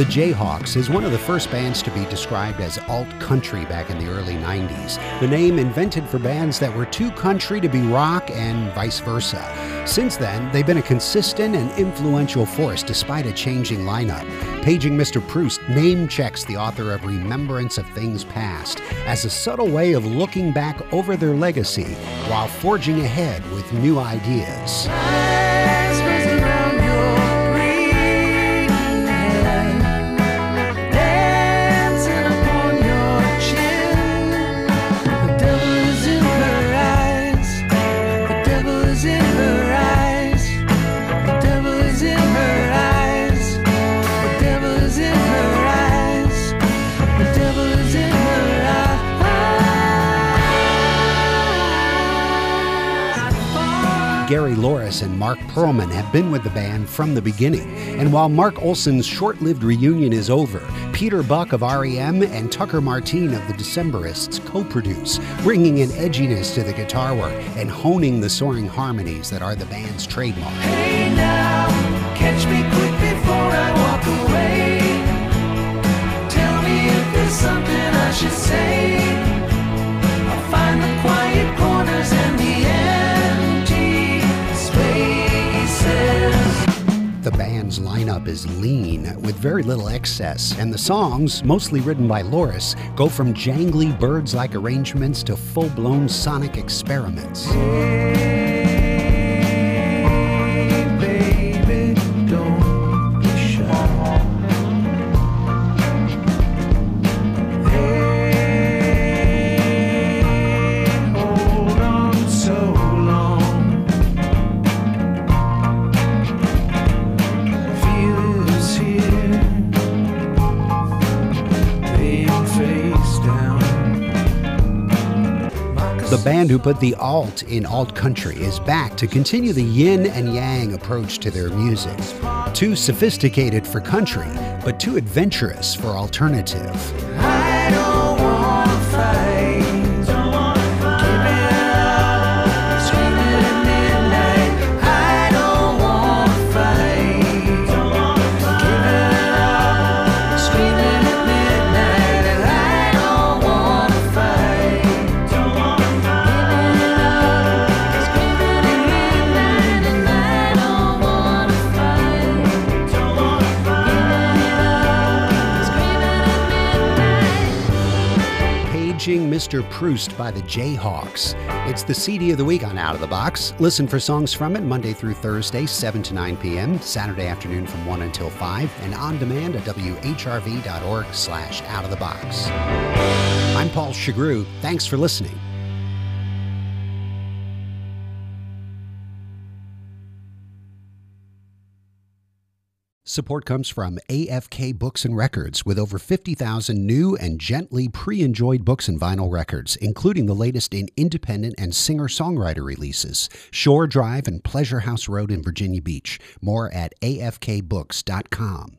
The Jayhawks is one of the first bands to be described as alt country back in the early 90s. The name invented for bands that were too country to be rock and vice versa. Since then, they've been a consistent and influential force despite a changing lineup. Paging Mr. Proust name checks the author of Remembrance of Things Past as a subtle way of looking back over their legacy while forging ahead with new ideas. Gary Louris and Marc Perlman have been with the band from the beginning. And while Mark Olson's short lived reunion is over, Peter Buck of REM and Tucker Martine of the Decemberists co produce, bringing an edginess to the guitar work and honing the soaring harmonies that are the band's trademark. Hey lineup is lean, with very little excess, and the songs, mostly written by Louris, go from jangly Byrds like arrangements to full blown sonic experiments. The band who put the alt in alt country is back to continue the yin and yang approach to their music. Too sophisticated for country, but too adventurous for alternative. Paging Mr. Proust by the Jayhawks. It's the CD of the week on Out of the Box. Listen for songs from it Monday through Thursday, 7 to 9 p.m., Saturday afternoon from 1 until 5, and on demand at whrv.org slash out of the box. I'm Paul Chagru. Thanks for listening. Support comes from AFK Books and Records with over 50,000 new and gently pre enjoyed books and vinyl records, including the latest in independent and singer songwriter releases. Shore Drive and Pleasure House Road in Virginia Beach. More at afkbooks.com.